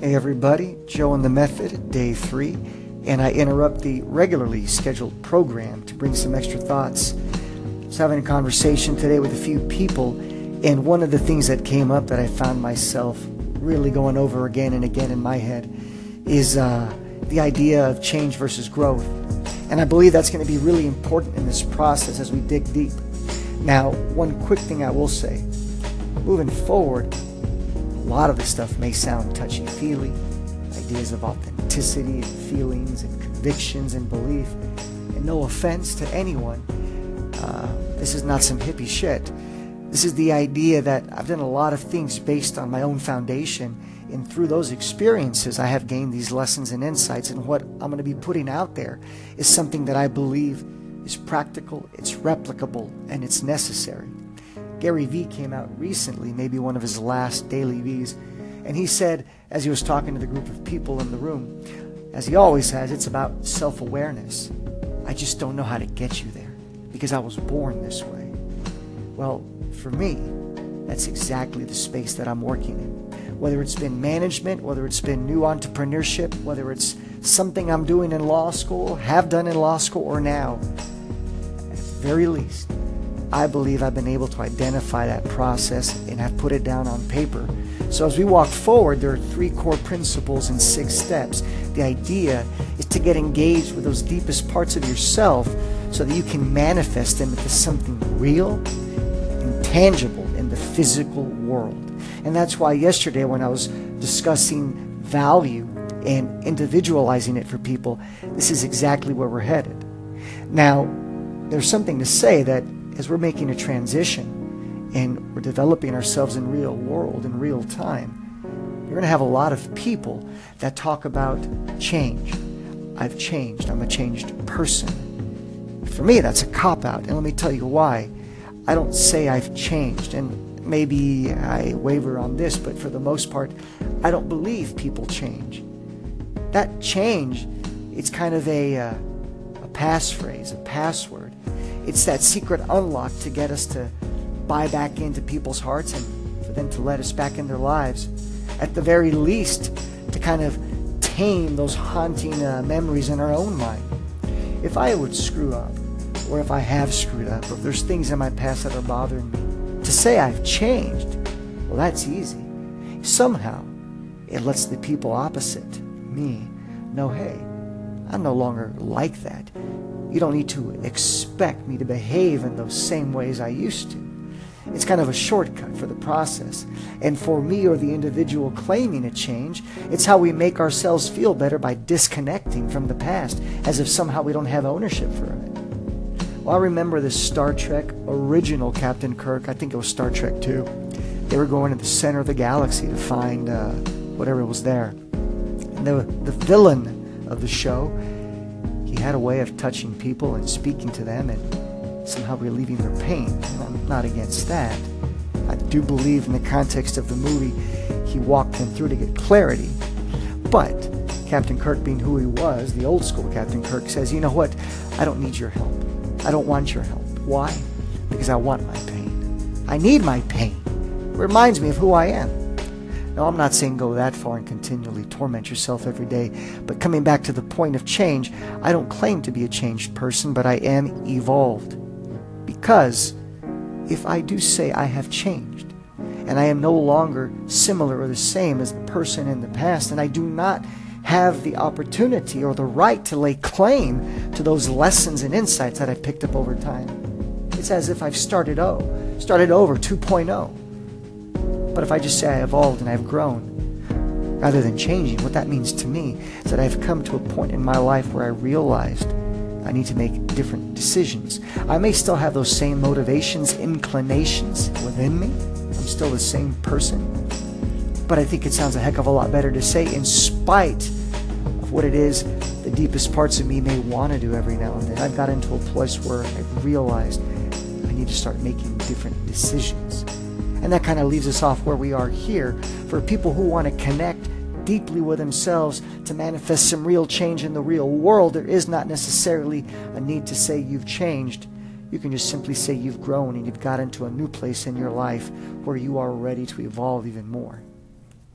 Hey everybody, Joe and the Method, day three, and I interrupt the regularly scheduled program to bring some extra thoughts. I was having a conversation today with a few people, and one of the things that came up that I found myself really going over again and again in my head is uh, the idea of change versus growth. And I believe that's going to be really important in this process as we dig deep. Now, one quick thing I will say moving forward, lot of this stuff may sound touchy feely ideas of authenticity and feelings and convictions and belief. And no offense to anyone, uh, this is not some hippie shit. This is the idea that I've done a lot of things based on my own foundation. And through those experiences, I have gained these lessons and insights. And what I'm going to be putting out there is something that I believe is practical, it's replicable, and it's necessary. Gary Vee came out recently, maybe one of his last daily V's, and he said, as he was talking to the group of people in the room, as he always has, it's about self awareness. I just don't know how to get you there because I was born this way. Well, for me, that's exactly the space that I'm working in. Whether it's been management, whether it's been new entrepreneurship, whether it's something I'm doing in law school, have done in law school, or now, at the very least, I believe I've been able to identify that process and have put it down on paper. So as we walk forward, there are three core principles and six steps. The idea is to get engaged with those deepest parts of yourself so that you can manifest them into something real and tangible in the physical world. And that's why yesterday when I was discussing value and individualizing it for people, this is exactly where we're headed. Now, there's something to say that as we're making a transition and we're developing ourselves in real world in real time, you're going to have a lot of people that talk about change. I've changed. I'm a changed person. For me, that's a cop out. And let me tell you why. I don't say I've changed. And maybe I waver on this, but for the most part, I don't believe people change. That change, it's kind of a, uh, a passphrase, a password it's that secret unlock to get us to buy back into people's hearts and for them to let us back in their lives. At the very least, to kind of tame those haunting uh, memories in our own mind. If I would screw up, or if I have screwed up, or if there's things in my past that are bothering me, to say I've changed, well, that's easy. Somehow, it lets the people opposite me know, hey, I'm no longer like that. You don't need to expect me to behave in those same ways I used to. It's kind of a shortcut for the process. And for me or the individual claiming a change, it's how we make ourselves feel better by disconnecting from the past, as if somehow we don't have ownership for it. Well, I remember the Star Trek original Captain Kirk, I think it was Star Trek 2. They were going to the center of the galaxy to find uh, whatever was there. And the, the villain of the show had a way of touching people and speaking to them and somehow relieving their pain. And I'm not against that. I do believe in the context of the movie, he walked them through to get clarity. But Captain Kirk, being who he was, the old school Captain Kirk, says, You know what? I don't need your help. I don't want your help. Why? Because I want my pain. I need my pain. It reminds me of who I am. Now, I'm not saying go that far and continually torment yourself every day, but coming back to the point of change, I don't claim to be a changed person, but I am evolved. Because if I do say I have changed, and I am no longer similar or the same as the person in the past, and I do not have the opportunity or the right to lay claim to those lessons and insights that I've picked up over time. It's as if I've started O, started over 2.0. But if I just say I evolved and I've grown, rather than changing, what that means to me is that I've come to a point in my life where I realized I need to make different decisions. I may still have those same motivations, inclinations within me. I'm still the same person. But I think it sounds a heck of a lot better to say, in spite of what it is the deepest parts of me may want to do every now and then, I've got into a place where I've realized I need to start making different decisions. And that kind of leaves us off where we are here for people who want to connect deeply with themselves to manifest some real change in the real world. There is not necessarily a need to say you've changed. You can just simply say you've grown and you've got into a new place in your life where you are ready to evolve even more.